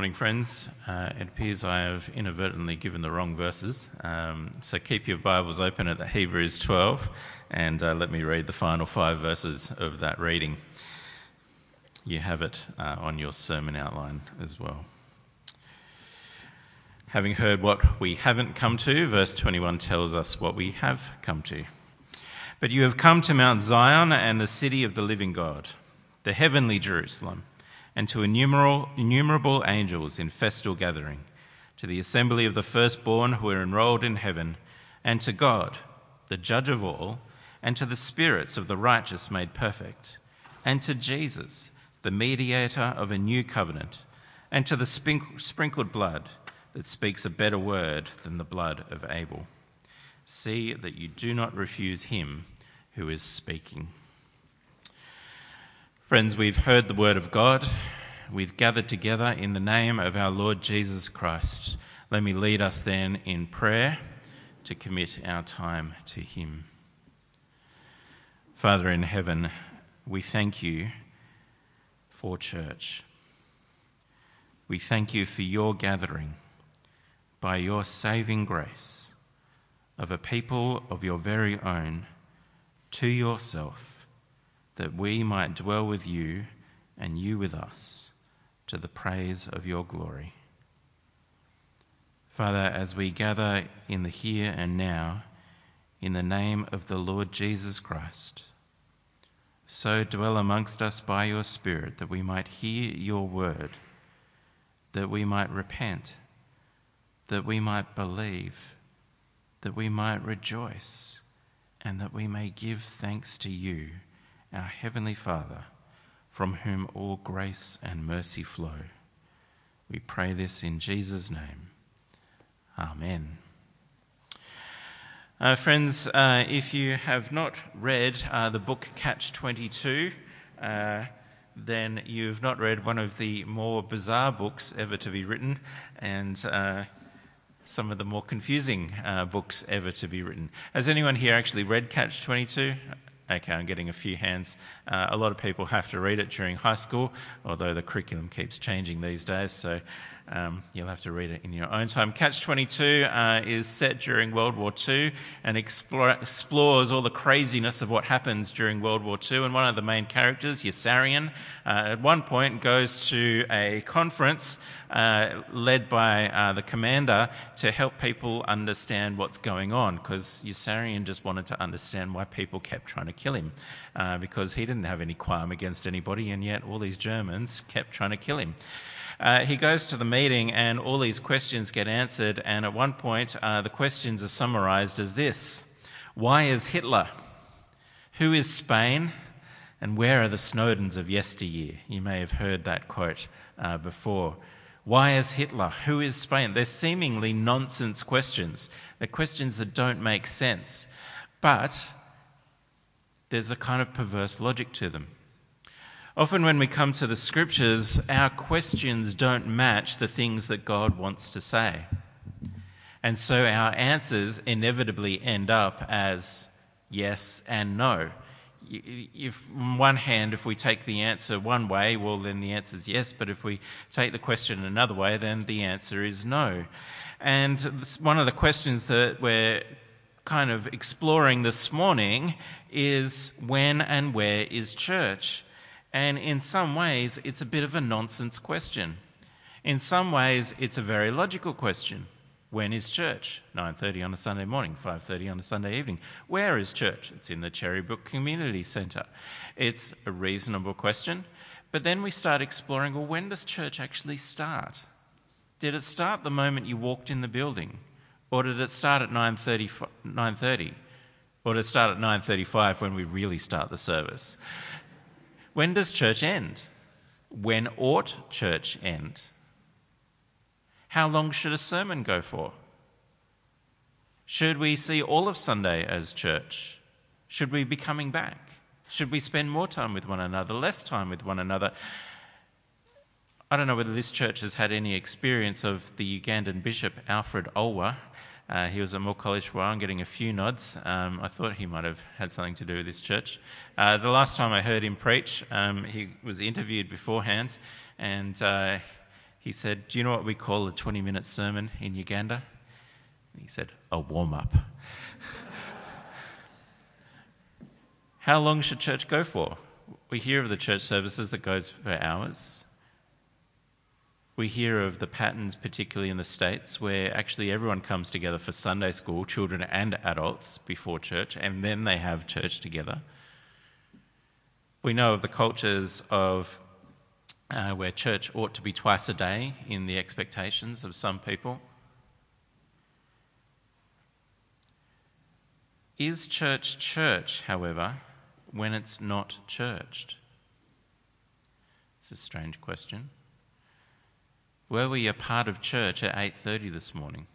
morning, friends. Uh, it appears I have inadvertently given the wrong verses. Um, so keep your Bibles open at the Hebrews 12 and uh, let me read the final five verses of that reading. You have it uh, on your sermon outline as well. Having heard what we haven't come to, verse 21 tells us what we have come to. But you have come to Mount Zion and the city of the living God, the heavenly Jerusalem and to innumerable, angels in festal gathering, to the assembly of the firstborn who are enrolled in heaven, and to God, the judge of all, and to the spirits of the righteous made perfect, and to Jesus, the mediator of a new covenant, and to the sprinkled blood that speaks a better word than the blood of Abel. See that you do not refuse him who is speaking. Friends, we've heard the word of God. We've gathered together in the name of our Lord Jesus Christ. Let me lead us then in prayer to commit our time to Him. Father in heaven, we thank you for church. We thank you for your gathering by your saving grace of a people of your very own to yourself that we might dwell with you and you with us to the praise of your glory. Father, as we gather in the here and now, in the name of the Lord Jesus Christ, so dwell amongst us by your Spirit that we might hear your word, that we might repent, that we might believe, that we might rejoice, and that we may give thanks to you our Heavenly Father, from whom all grace and mercy flow. We pray this in Jesus' name. Amen. Uh, friends, uh, if you have not read uh, the book Catch 22, uh, then you've not read one of the more bizarre books ever to be written and uh, some of the more confusing uh, books ever to be written. Has anyone here actually read Catch 22? Okay, I'm getting a few hands. Uh, a lot of people have to read it during high school, although the curriculum keeps changing these days, so um, you'll have to read it in your own time. Catch 22 uh, is set during World War II and explore, explores all the craziness of what happens during World War II. And one of the main characters, Yossarian, uh, at one point goes to a conference uh, led by uh, the commander to help people understand what's going on because Yossarian just wanted to understand why people kept trying to kill him uh, because he didn't have any qualm against anybody and yet all these Germans kept trying to kill him. Uh, he goes to the meeting and all these questions get answered, and at one point, uh, the questions are summarized as this Why is Hitler? Who is Spain? And where are the Snowdens of yesteryear? You may have heard that quote uh, before. Why is Hitler? Who is Spain? They're seemingly nonsense questions. They're questions that don't make sense. But there's a kind of perverse logic to them. Often, when we come to the scriptures, our questions don't match the things that God wants to say. And so our answers inevitably end up as yes and no if on one hand, if we take the answer one way, well, then the answer is yes. But if we take the question another way, then the answer is no. And one of the questions that we're kind of exploring this morning is when and where is church? And in some ways, it's a bit of a nonsense question. In some ways, it's a very logical question. When is church? 9:30 on a Sunday morning, 5:30 on a Sunday evening. Where is church? It's in the Cherrybrook Community Centre. It's a reasonable question, but then we start exploring, well when does church actually start? Did it start the moment you walked in the building? Or did it start at 9:30 9:30? Or did it start at 9:35 when we really start the service? When does church end? When ought church end? How long should a sermon go for? Should we see all of Sunday as church? Should we be coming back? Should we spend more time with one another, less time with one another? I don't know whether this church has had any experience of the Ugandan bishop Alfred Olwa. Uh, he was at Moore College for a while, I'm getting a few nods. Um, I thought he might have had something to do with this church. Uh, the last time I heard him preach, um, he was interviewed beforehand, and uh, he said, Do you know what we call a 20 minute sermon in Uganda? he said, A warm up. How long should church go for? We hear of the church services that goes for hours. We hear of the patterns, particularly in the States, where actually everyone comes together for Sunday school, children and adults, before church, and then they have church together. We know of the cultures of uh, where church ought to be twice a day in the expectations of some people. Is church church, however, when it's not churched? It's a strange question. Were we a part of church at 8:30 this morning?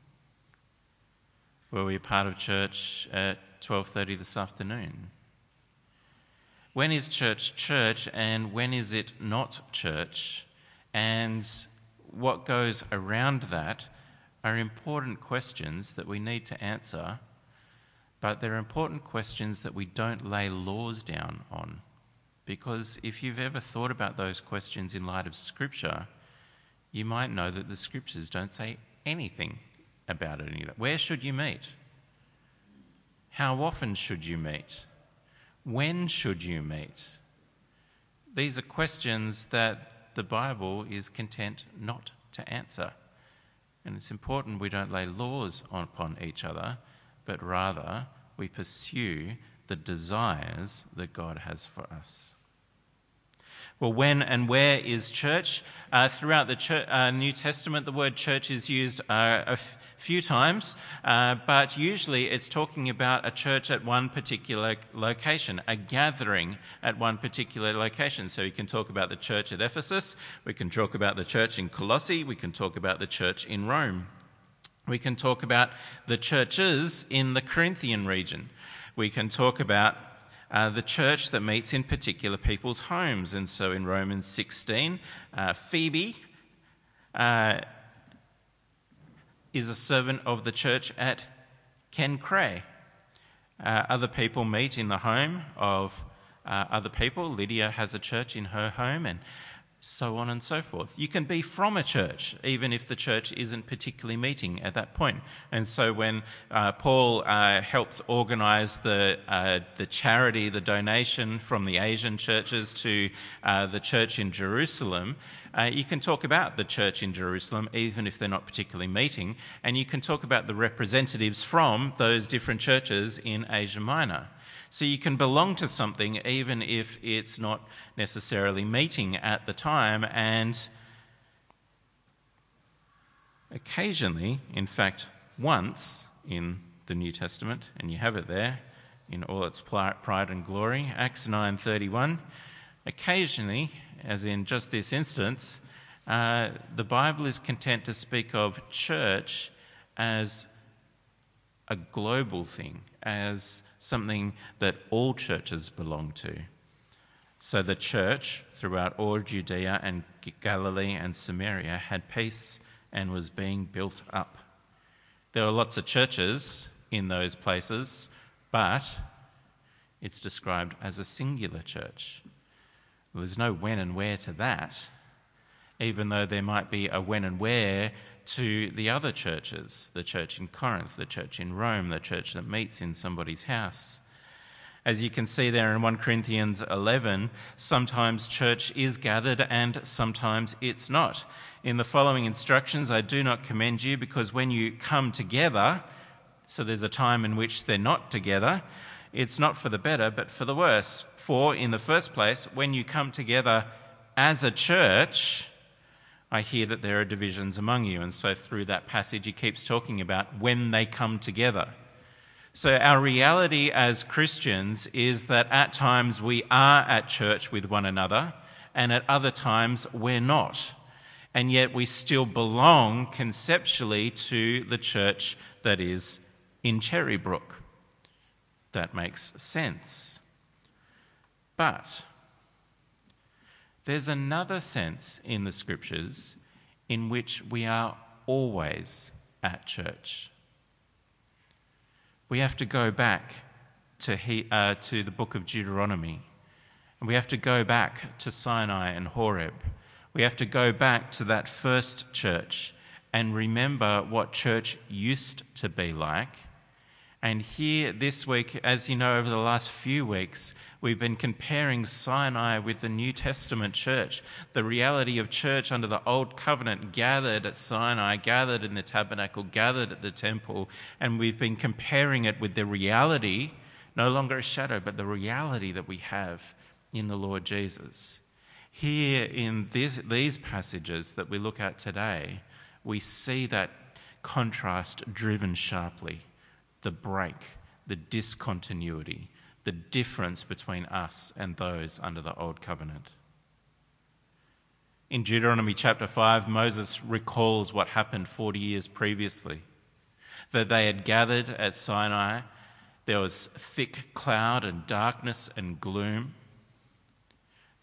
Were we a part of church at 12:30 this afternoon? When is church church and when is it not church? And what goes around that are important questions that we need to answer, but they're important questions that we don't lay laws down on. Because if you've ever thought about those questions in light of Scripture, you might know that the Scriptures don't say anything about it either. Where should you meet? How often should you meet? When should you meet? These are questions that the Bible is content not to answer. And it's important we don't lay laws upon each other, but rather we pursue the desires that God has for us. Well, when and where is church? Uh, throughout the church, uh, New Testament, the word church is used uh, a f- few times, uh, but usually it's talking about a church at one particular location, a gathering at one particular location. So you can talk about the church at Ephesus, we can talk about the church in Colossae, we can talk about the church in Rome. We can talk about the churches in the Corinthian region. We can talk about uh, the church that meets in particular people's homes. And so in Romans 16, uh, Phoebe uh, is a servant of the church at Cenchreae. Uh, other people meet in the home of uh, other people. Lydia has a church in her home, and so on and so forth. You can be from a church, even if the church isn't particularly meeting at that point. And so when uh, Paul uh, helps organize the, uh, the charity, the donation from the Asian churches to uh, the church in Jerusalem, uh, you can talk about the church in Jerusalem, even if they're not particularly meeting, and you can talk about the representatives from those different churches in Asia Minor. So you can belong to something even if it's not necessarily meeting at the time. And occasionally, in fact, once in the New Testament, and you have it there in all its pride and glory, Acts 9:31. Occasionally, as in just this instance, uh, the Bible is content to speak of church as a global thing, as something that all churches belong to. So the church throughout all Judea and Galilee and Samaria had peace and was being built up. There were lots of churches in those places, but it's described as a singular church. There's no when and where to that, even though there might be a when and where to the other churches the church in Corinth, the church in Rome, the church that meets in somebody's house. As you can see there in 1 Corinthians 11, sometimes church is gathered and sometimes it's not. In the following instructions, I do not commend you because when you come together, so there's a time in which they're not together, it's not for the better but for the worse. For, in the first place, when you come together as a church, I hear that there are divisions among you. And so through that passage, he keeps talking about when they come together. So our reality as Christians is that at times we are at church with one another, and at other times we're not. And yet we still belong conceptually to the church that is in Cherrybrook. That makes sense. But there's another sense in the scriptures in which we are always at church. We have to go back to, he, uh, to the book of Deuteronomy, and we have to go back to Sinai and Horeb, We have to go back to that first church and remember what church used to be like. And here this week, as you know, over the last few weeks, we've been comparing Sinai with the New Testament church. The reality of church under the Old Covenant gathered at Sinai, gathered in the tabernacle, gathered at the temple, and we've been comparing it with the reality, no longer a shadow, but the reality that we have in the Lord Jesus. Here in this, these passages that we look at today, we see that contrast driven sharply the break, the discontinuity, the difference between us and those under the Old Covenant. In Deuteronomy chapter 5, Moses recalls what happened 40 years previously that they had gathered at Sinai. There was thick cloud and darkness and gloom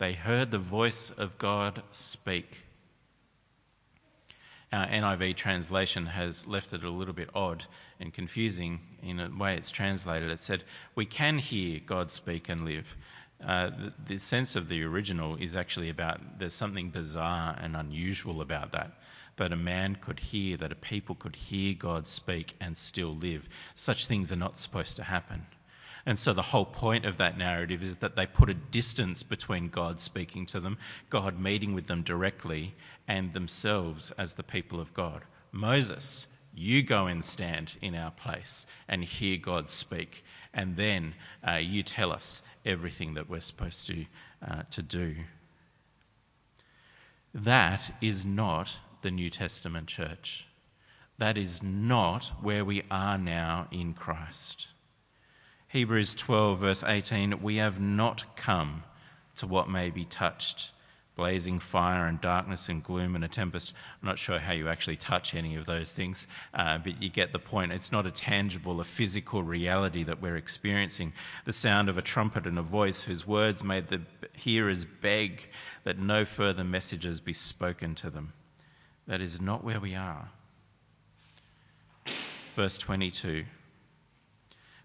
they heard the voice of God speak. Our NIV translation has left it a little bit odd and confusing in the way it's translated. It said, We can hear God speak and live. Uh, the, the, sense of the original is actually about there's something bizarre and unusual about that. That a man could hear, that a people could hear God speak and still live. Such things are not supposed to happen. And so the whole point of that narrative is that they put a distance between God speaking to them, God meeting with them directly, and themselves as the people of God. Moses, you go and stand in our place and hear God speak, and then uh, you tell us everything that we're supposed to, uh, to do. That is not the New Testament church. That is not where we are now in Christ. Hebrews 12, verse 18 We have not come to what may be touched blazing fire and darkness and gloom and a tempest. I'm not sure how you actually touch any of those things, uh, but you get the point. It's not a tangible, a physical reality that we're experiencing. The sound of a trumpet and a voice whose words made the hearers beg that no further messages be spoken to them. That is not where we are. Verse 22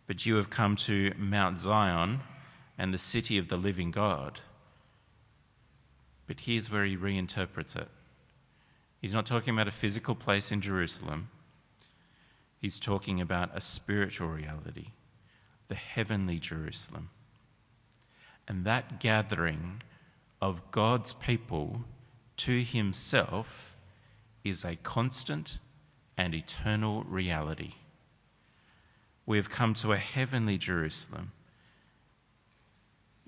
but you have come to Mount Zion and the city of the living God. But here's where he reinterprets it. He's not talking about a physical place in Jerusalem, he's talking about a spiritual reality, the heavenly Jerusalem. And that gathering of God's people to himself is a constant and eternal reality we have come to a heavenly Jerusalem.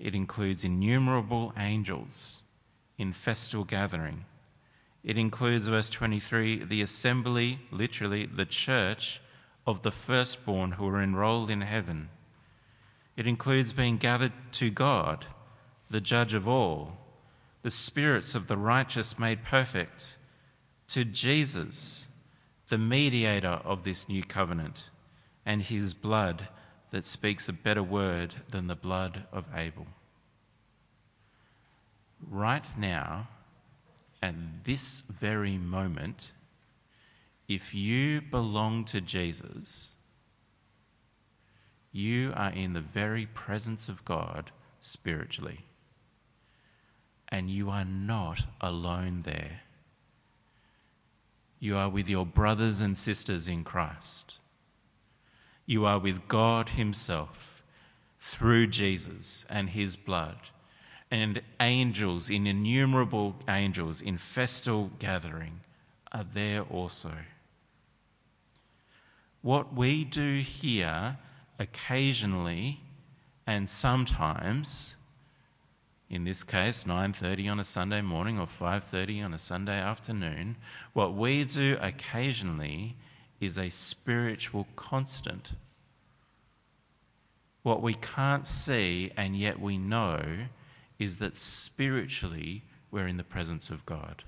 It includes innumerable angels in festal gathering. It includes, verse 23, the assembly, literally, the church of the firstborn who are enrolled in heaven. It includes being gathered to God, the judge of all, the spirits of the righteous made perfect, to Jesus, the mediator of this new covenant and his blood that speaks a better word than the blood of Abel. Right now, at this very moment, if you belong to Jesus, you are in the very presence of God spiritually. And you are not alone there. You are with your brothers and sisters in Christ. You are with God Himself through Jesus and His blood. And angels, in innumerable angels in festal gathering, are there also. What we do here occasionally and sometimes in this case 9:30 on a Sunday morning or 5:30 on a Sunday afternoon what we do occasionally is a spiritual constant. What we can't see and yet we know is that spiritually we're in the presence of God.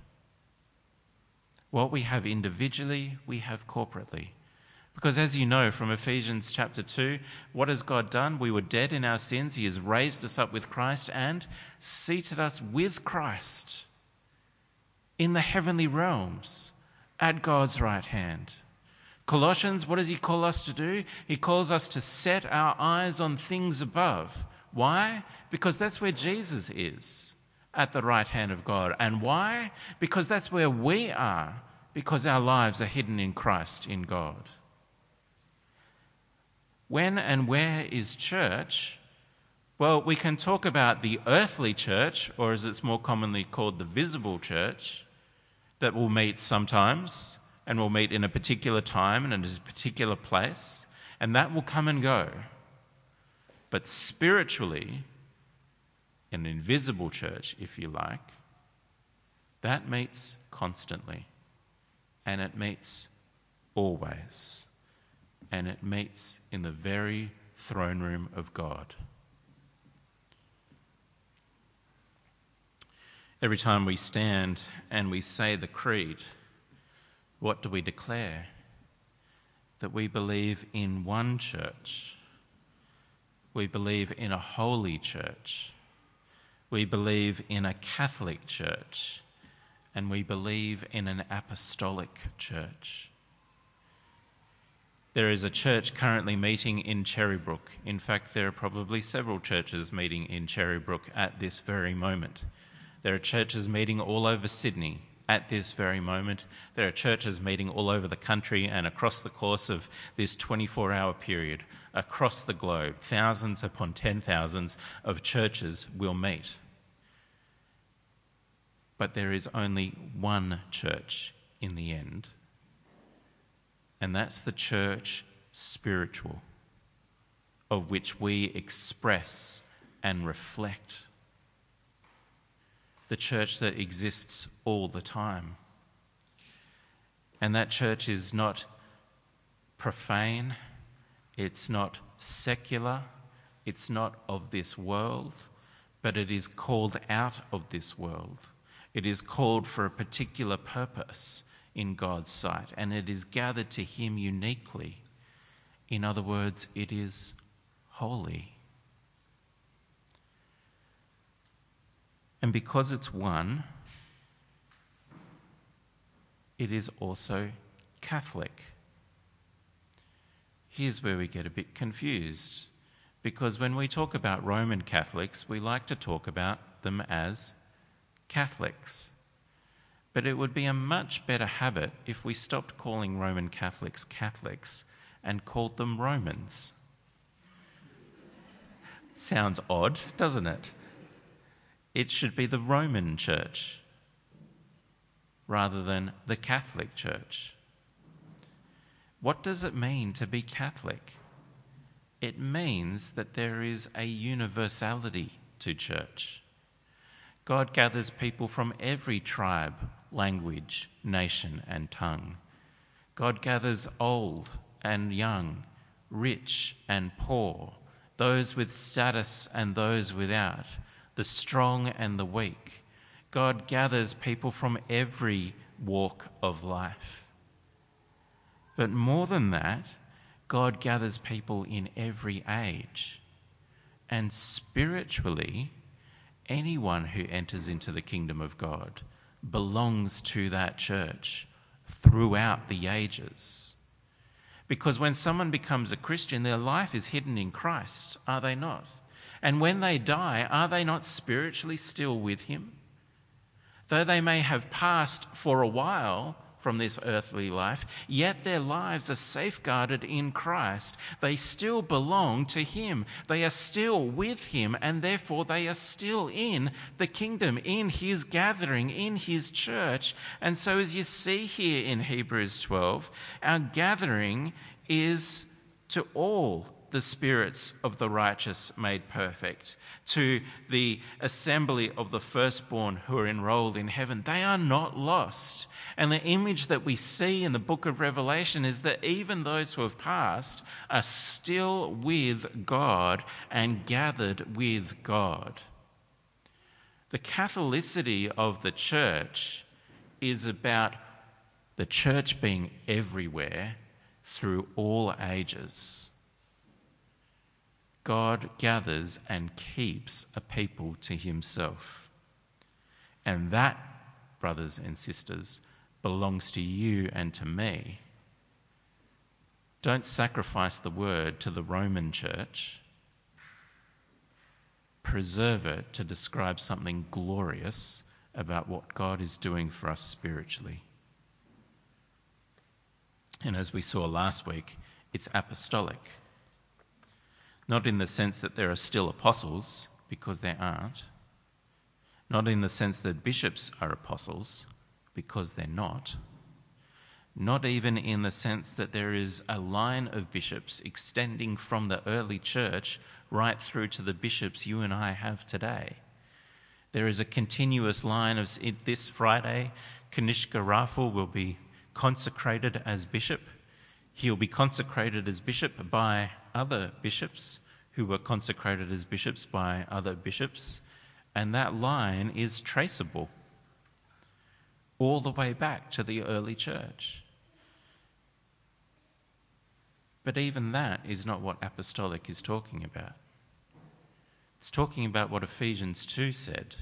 What we have individually, we have corporately. Because as you know from Ephesians chapter 2, what has God done? We were dead in our sins. He has raised us up with Christ and seated us with Christ in the heavenly realms at God's right hand. Colossians, what does he call us to do? He calls us to set our eyes on things above. Why? Because that's where Jesus is. at the right hand of God. And why? Because that's where we are, because our lives are hidden in Christ, in God. When and where is church? Well, we can talk about the earthly church, or as it's more commonly called, the visible church, that will meet sometimes and will meet in a particular time and in a particular place, and that will come and go. But spiritually, an invisible church, if you like, that meets constantly and it meets always and it meets in the very throne room of God. Every time we stand and we say the creed, what do we declare? That we believe in one church. We believe in a holy church we believe in a Catholic church and we believe in an apostolic church. There is a church currently meeting in Cherrybrook. In fact, there are probably several churches meeting in Cherrybrook at this very moment. There are churches meeting all over Sydney at this very moment. There are churches meeting all over the country and across the course of this 24 hour period, across the globe. Thousands upon ten thousands of churches will meet but there is only one church in the end, and that's the church spiritual, of which we express and reflect. The church that exists all the time. And that church is not profane, it's not secular, it's not of this world, but it is called out of this world. It is called for a particular purpose in God's sight, and it is gathered to Him uniquely. In other words, it is holy. And because it's one, it is also Catholic. Here's where we get a bit confused. Because when we talk about Roman Catholics, we like to talk about them as Catholics. But it would be a much better habit if we stopped calling Roman Catholics Catholics and called them Romans. Sounds odd, doesn't it? It should be the Roman Church rather than the Catholic Church. What does it mean to be Catholic? It means that there is a universality to church. God gathers people from every tribe, language, nation, and tongue. God gathers old and young, rich and poor, those with status and those without, the strong and the weak. God gathers people from every walk of life. But more than that, God gathers people in every age. And spiritually, anyone who enters into the kingdom of God belongs to that church throughout the ages. Because when someone becomes a Christian, their life is hidden in Christ, are they not? And when they die, are they not spiritually still with Him? Though they may have passed for a while from this earthly life, yet their lives are safeguarded in Christ. They still belong to Him. They are still with Him, and therefore they are still in the kingdom, in His gathering, in His church. And so, as you see here in Hebrews 12, our gathering is to all the spirits of the righteous made perfect, to the assembly of the firstborn who are enrolled in heaven. They are not lost. And the image that we see in the book of Revelation is that even those who have passed are still with God and gathered with God. The Catholicity of the church is about the church being everywhere through all ages. God gathers and keeps a people to himself. And that, brothers and sisters, belongs to you and to me. Don't sacrifice the word to the Roman church. preserve it to describe something glorious about what God is doing for us spiritually. And as we saw last week, it's apostolic. Not in the sense that there are still apostles, because there aren't. Not in the sense that bishops are apostles, because they're not. Not even in the sense that there is a line of bishops extending from the early church right through to the bishops you and I have today. There is a continuous line of this Friday, Kanishka Raffel will be consecrated as bishop. He'll be consecrated as bishop by other bishops who were consecrated as bishops by other bishops. And that line is traceable all the way back to the early church. But even that is not what apostolic is talking about. It's talking about what Ephesians 2 said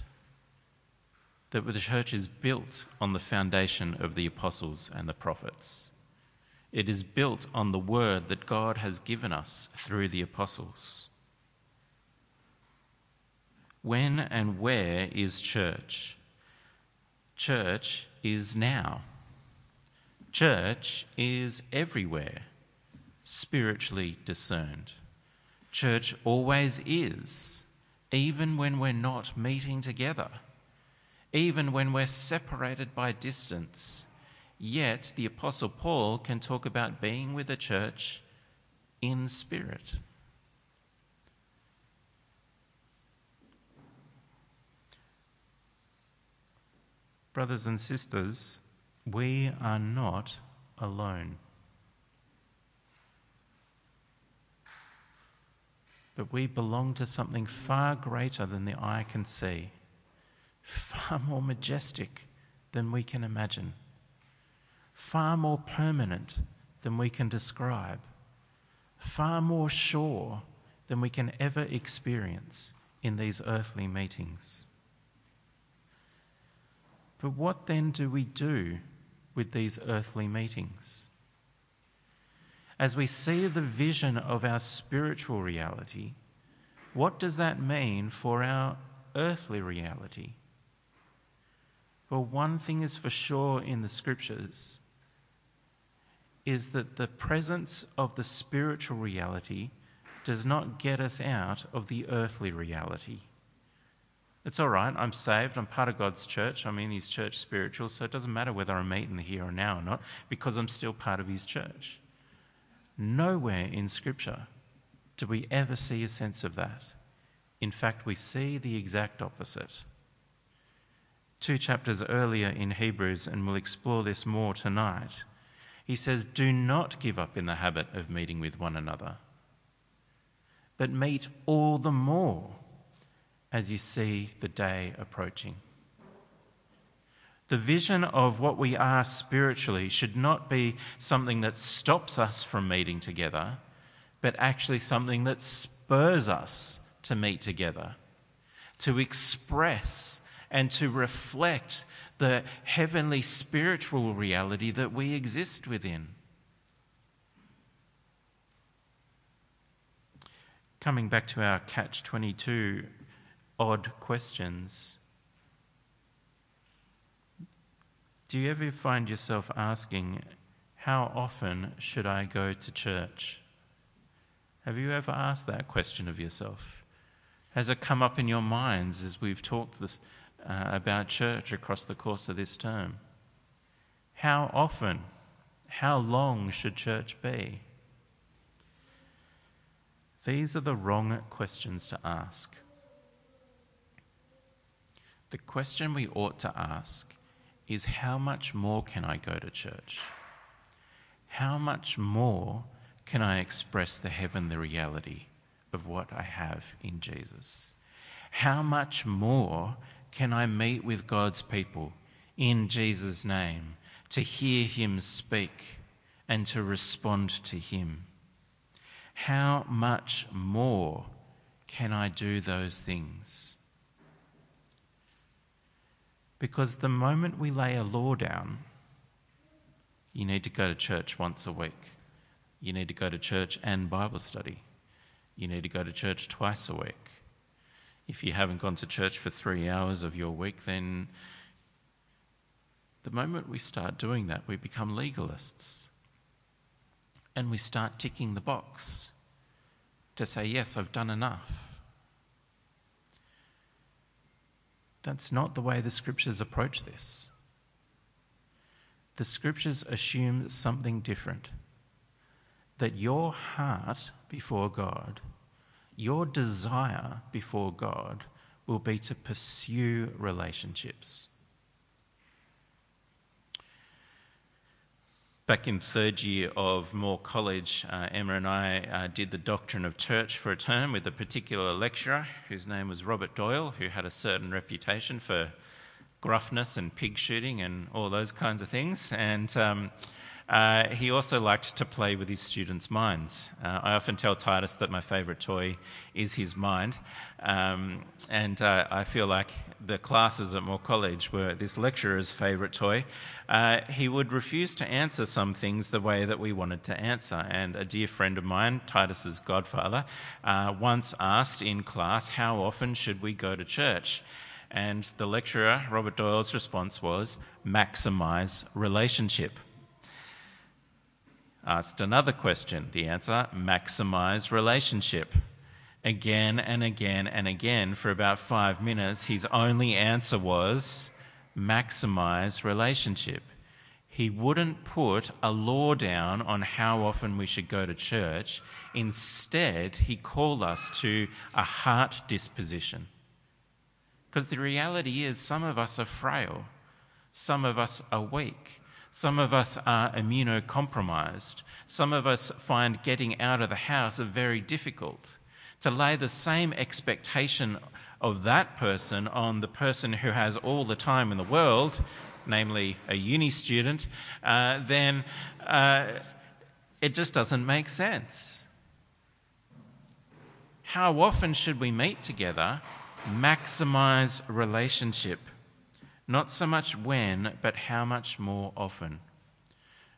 that the church is built on the foundation of the apostles and the prophets. It is built on the word that God has given us through the apostles. When and where is church? Church is now. Church is everywhere, spiritually discerned. Church always is even when we're not meeting together, even when we're separated by distance. Yet the Apostle Paul can talk about being with a church in spirit. Brothers and sisters, we are not alone. But we belong to something far greater than the eye can see, far more majestic than we can imagine, far more permanent than we can describe, far more sure than we can ever experience in these earthly meetings. But what then do we do with these earthly meetings? as we see the vision of our spiritual reality, what does that mean for our earthly reality? Well, one thing is for sure in the scriptures is that the presence of the spiritual reality does not get us out of the earthly reality. It's all right, I'm saved, I'm part of God's church, I'm in His church spiritual, so it doesn't matter whether I'm meeting the here or now or not, because I'm still part of His church. Nowhere in Scripture do we ever see a sense of that. In fact, we see the exact opposite. Two chapters earlier in Hebrews, and we'll explore this more tonight, he says, Do not give up in the habit of meeting with one another, but meet all the more as you see the day approaching. The vision of what we are spiritually should not be something that stops us from meeting together, but actually something that spurs us to meet together, to express and to reflect the heavenly spiritual reality that we exist within. Coming back to our catch 22 odd questions. Do you ever find yourself asking, How often should I go to church? Have you ever asked that question of yourself? Has it come up in your minds as we've talked this, uh, about church across the course of this term? How often, how long should church be? These are the wrong questions to ask. The question we ought to ask is how much more can I go to church? How much more can I express the heavenly reality of what I have in Jesus? How much more can I meet with God's people in Jesus' name to hear Him speak and to respond to Him? How much more can I do those things? Because the moment we lay a law down, you need to go to church once a week. You need to go to church and Bible study. You need to go to church twice a week. If you haven't gone to church for three hours of your week, then the moment we start doing that, we become legalists. And we start ticking the box to say, Yes, I've done enough. That's not the way the scriptures approach this. The scriptures assume something different that your heart before God, your desire before God, will be to pursue relationships. Back in third year of Moore College, uh, Emma and I uh, did the doctrine of church for a term with a particular lecturer whose name was Robert Doyle, who had a certain reputation for gruffness and pig shooting and all those kinds of things. And um, uh, he also liked to play with his students' minds. Uh, I often tell Titus that my favourite toy is his mind, um, and uh, I feel like the classes at Moore College were this lecturer's favourite toy. Uh, he would refuse to answer some things the way that we wanted to answer, and a dear friend of mine, Titus's godfather, uh, once asked in class, How often should we go to church? And the lecturer, Robert Doyle's response was, Maximise relationship. Asked another question. The answer maximize relationship. Again and again and again for about five minutes, his only answer was maximize relationship. He wouldn't put a law down on how often we should go to church. Instead, he called us to a heart disposition. Because the reality is, some of us are frail, some of us are weak. Some of us are immunocompromised. Some of us find getting out of the house very difficult. To lay the same expectation of that person on the person who has all the time in the world, namely a uni student, uh, then uh, it just doesn't make sense. How often should we meet together? Maximize relationship. Not so much when, but how much more often.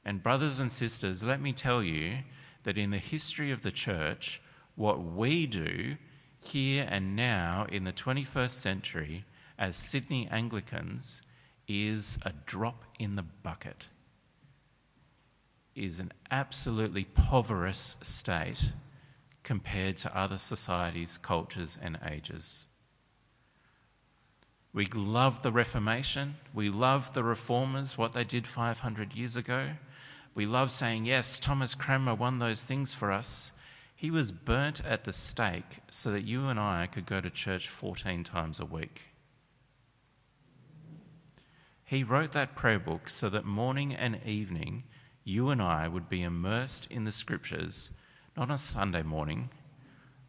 And, brothers and sisters, let me tell you that in the history of the church, what we do here and now in the 21st century as Sydney Anglicans is a drop in the bucket, is an absolutely poverous state compared to other societies, cultures, and ages. We love the Reformation. We love the reformers, what they did 500 years ago. We love saying, yes, Thomas Cranmer won those things for us. He was burnt at the stake so that you and I could go to church 14 times a week. He wrote that prayer book so that morning and evening you and I would be immersed in the scriptures, not on a Sunday morning,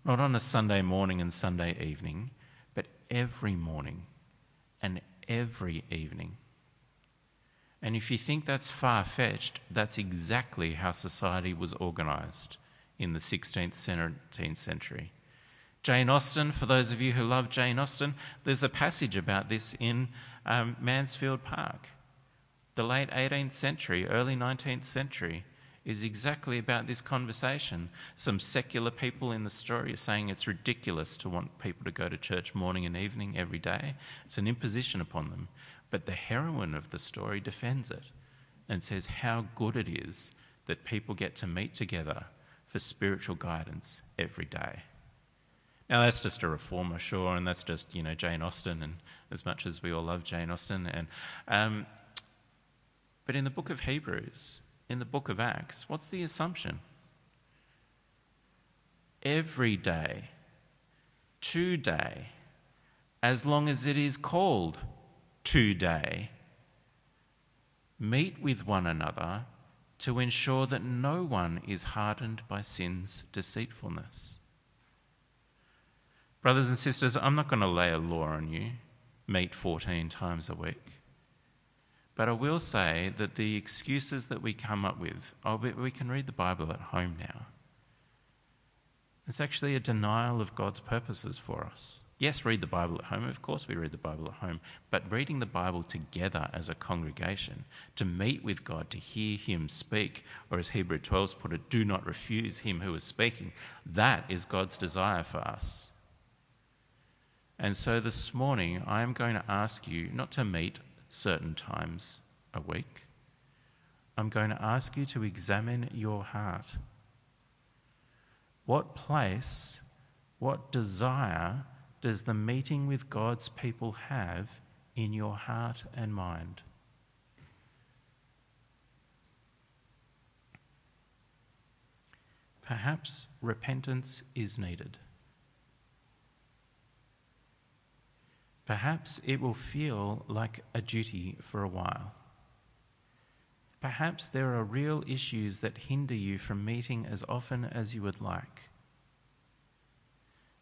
not on a Sunday morning and Sunday evening, but every morning and every evening. And if you think that's far fetched, that's exactly how society was organised in the 16th, 17th century. Jane Austen, for those of you who love Jane Austen, there's a passage about this in um, Mansfield Park. The late 18th century, early 19th century is exactly about this conversation. Some secular people in the story are saying it's ridiculous to want people to go to church morning and evening every day. It's an imposition upon them. But the heroine of the story defends it and says how good it is that people get to meet together for spiritual guidance every day. Now that's just a reformer, sure, and that's just you know Jane Austen, and as much as we all love Jane Austen, and um, but in the book of Hebrews, in the book of Acts, what's the assumption? Every day, today, as long as it is called today, meet with one another to ensure that no one is hardened by sin's deceitfulness. Brothers and sisters, I'm not going to lay a law on you, meet 14 times a week. But I will say that the excuses that we come up with, oh, we can read the Bible at home now. It's actually a denial of God's purposes for us. Yes, read the Bible at home. Of course, we read the Bible at home. But reading the Bible together as a congregation, to meet with God, to hear Him speak, or as Hebrew 12 put it, do not refuse Him who is speaking, that is God's desire for us. And so this morning, I am going to ask you not to meet certain times a week. I'm going to ask you to examine your heart. What place, what desire does the meeting with God's people have in your heart and mind? Perhaps repentance is needed. Perhaps it will feel like a duty for a while. Perhaps there are real issues that hinder you from meeting as often as you would like.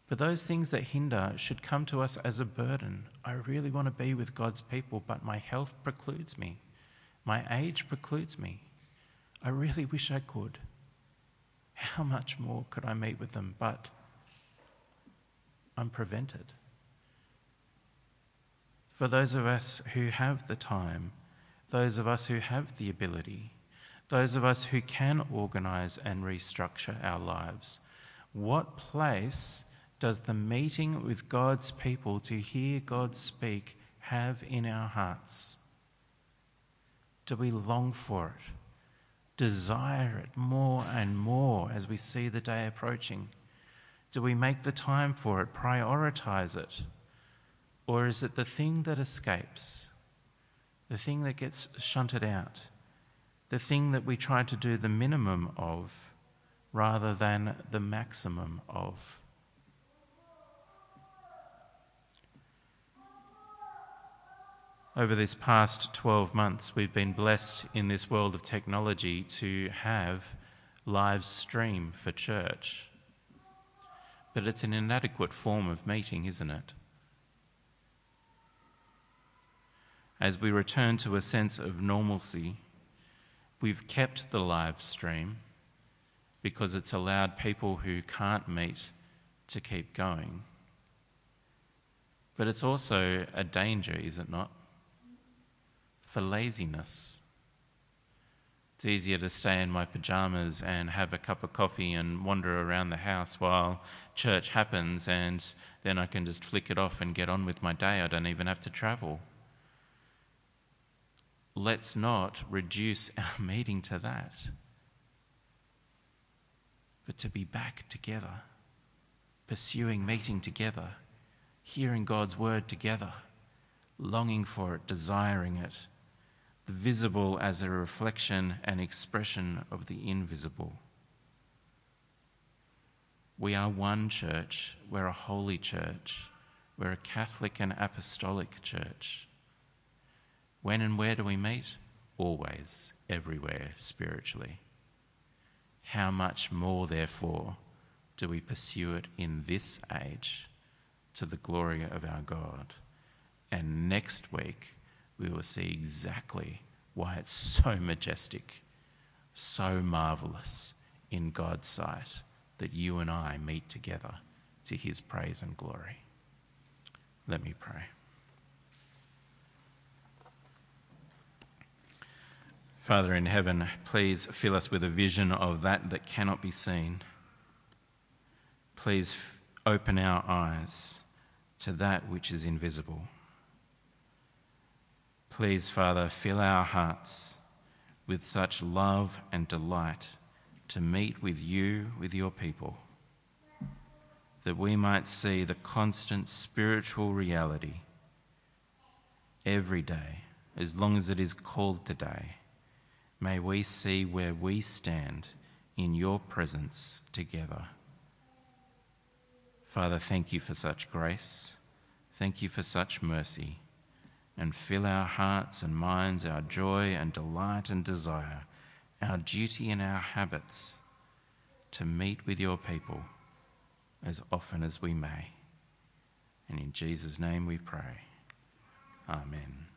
But those things that hinder should come to us as a burden. I really want to be with God's people, but my health precludes me. My age precludes me. I really wish I could. How much more could I meet with them? But I'm prevented. For those of us who have the time, those of us who have the ability, those of us who can organize and restructure our lives, what place does the meeting with God's people to hear God speak have in our hearts? Do we long for it? Desire it more and more as we see the day approaching? Do we make the time for it, prioritize it? Or is it the thing that escapes? the thing that gets shunted out, the thing that we try to do the minimum of rather than the maximum of. Over this past 12 months, we've been blessed in this world of technology to have live stream for church. But it's an inadequate form of meeting, isn't it? As we return to a sense of normalcy, we've kept the live stream because it's allowed people who can't meet to keep going. But it's also a danger, is it not? For laziness. It's easier to stay in my pajamas and have a cup of coffee and wander around the house while church happens, and then I can just flick it off and get on with my day. I don't even have to travel let's not reduce our meeting to that, but to be back together, pursuing meeting together, hearing God's word together, longing for it, desiring it, the visible as a reflection and expression of the invisible. We are one church, we're a holy church, we're a Catholic and apostolic church. When and where do we meet? Always, everywhere, spiritually. How much more, therefore, do we pursue it in this age to the glory of our God? And next week, we will see exactly why it's so majestic, so marvelous in God's sight that you and I meet together to his praise and glory. Let me pray. Father in heaven, please fill us with a vision of that that cannot be seen. Please open our eyes to that which is invisible. Please, Father, fill our hearts with such love and delight to meet with you, with your people, that we might see the constant spiritual reality every day, as long as it is called today may we see where we stand in your presence together. Father, thank you for such grace. Thank you for such mercy. And fill our hearts and minds, our joy and delight and desire, our duty and our habits to meet with your people as often as we may. And in Jesus' name we pray. Amen.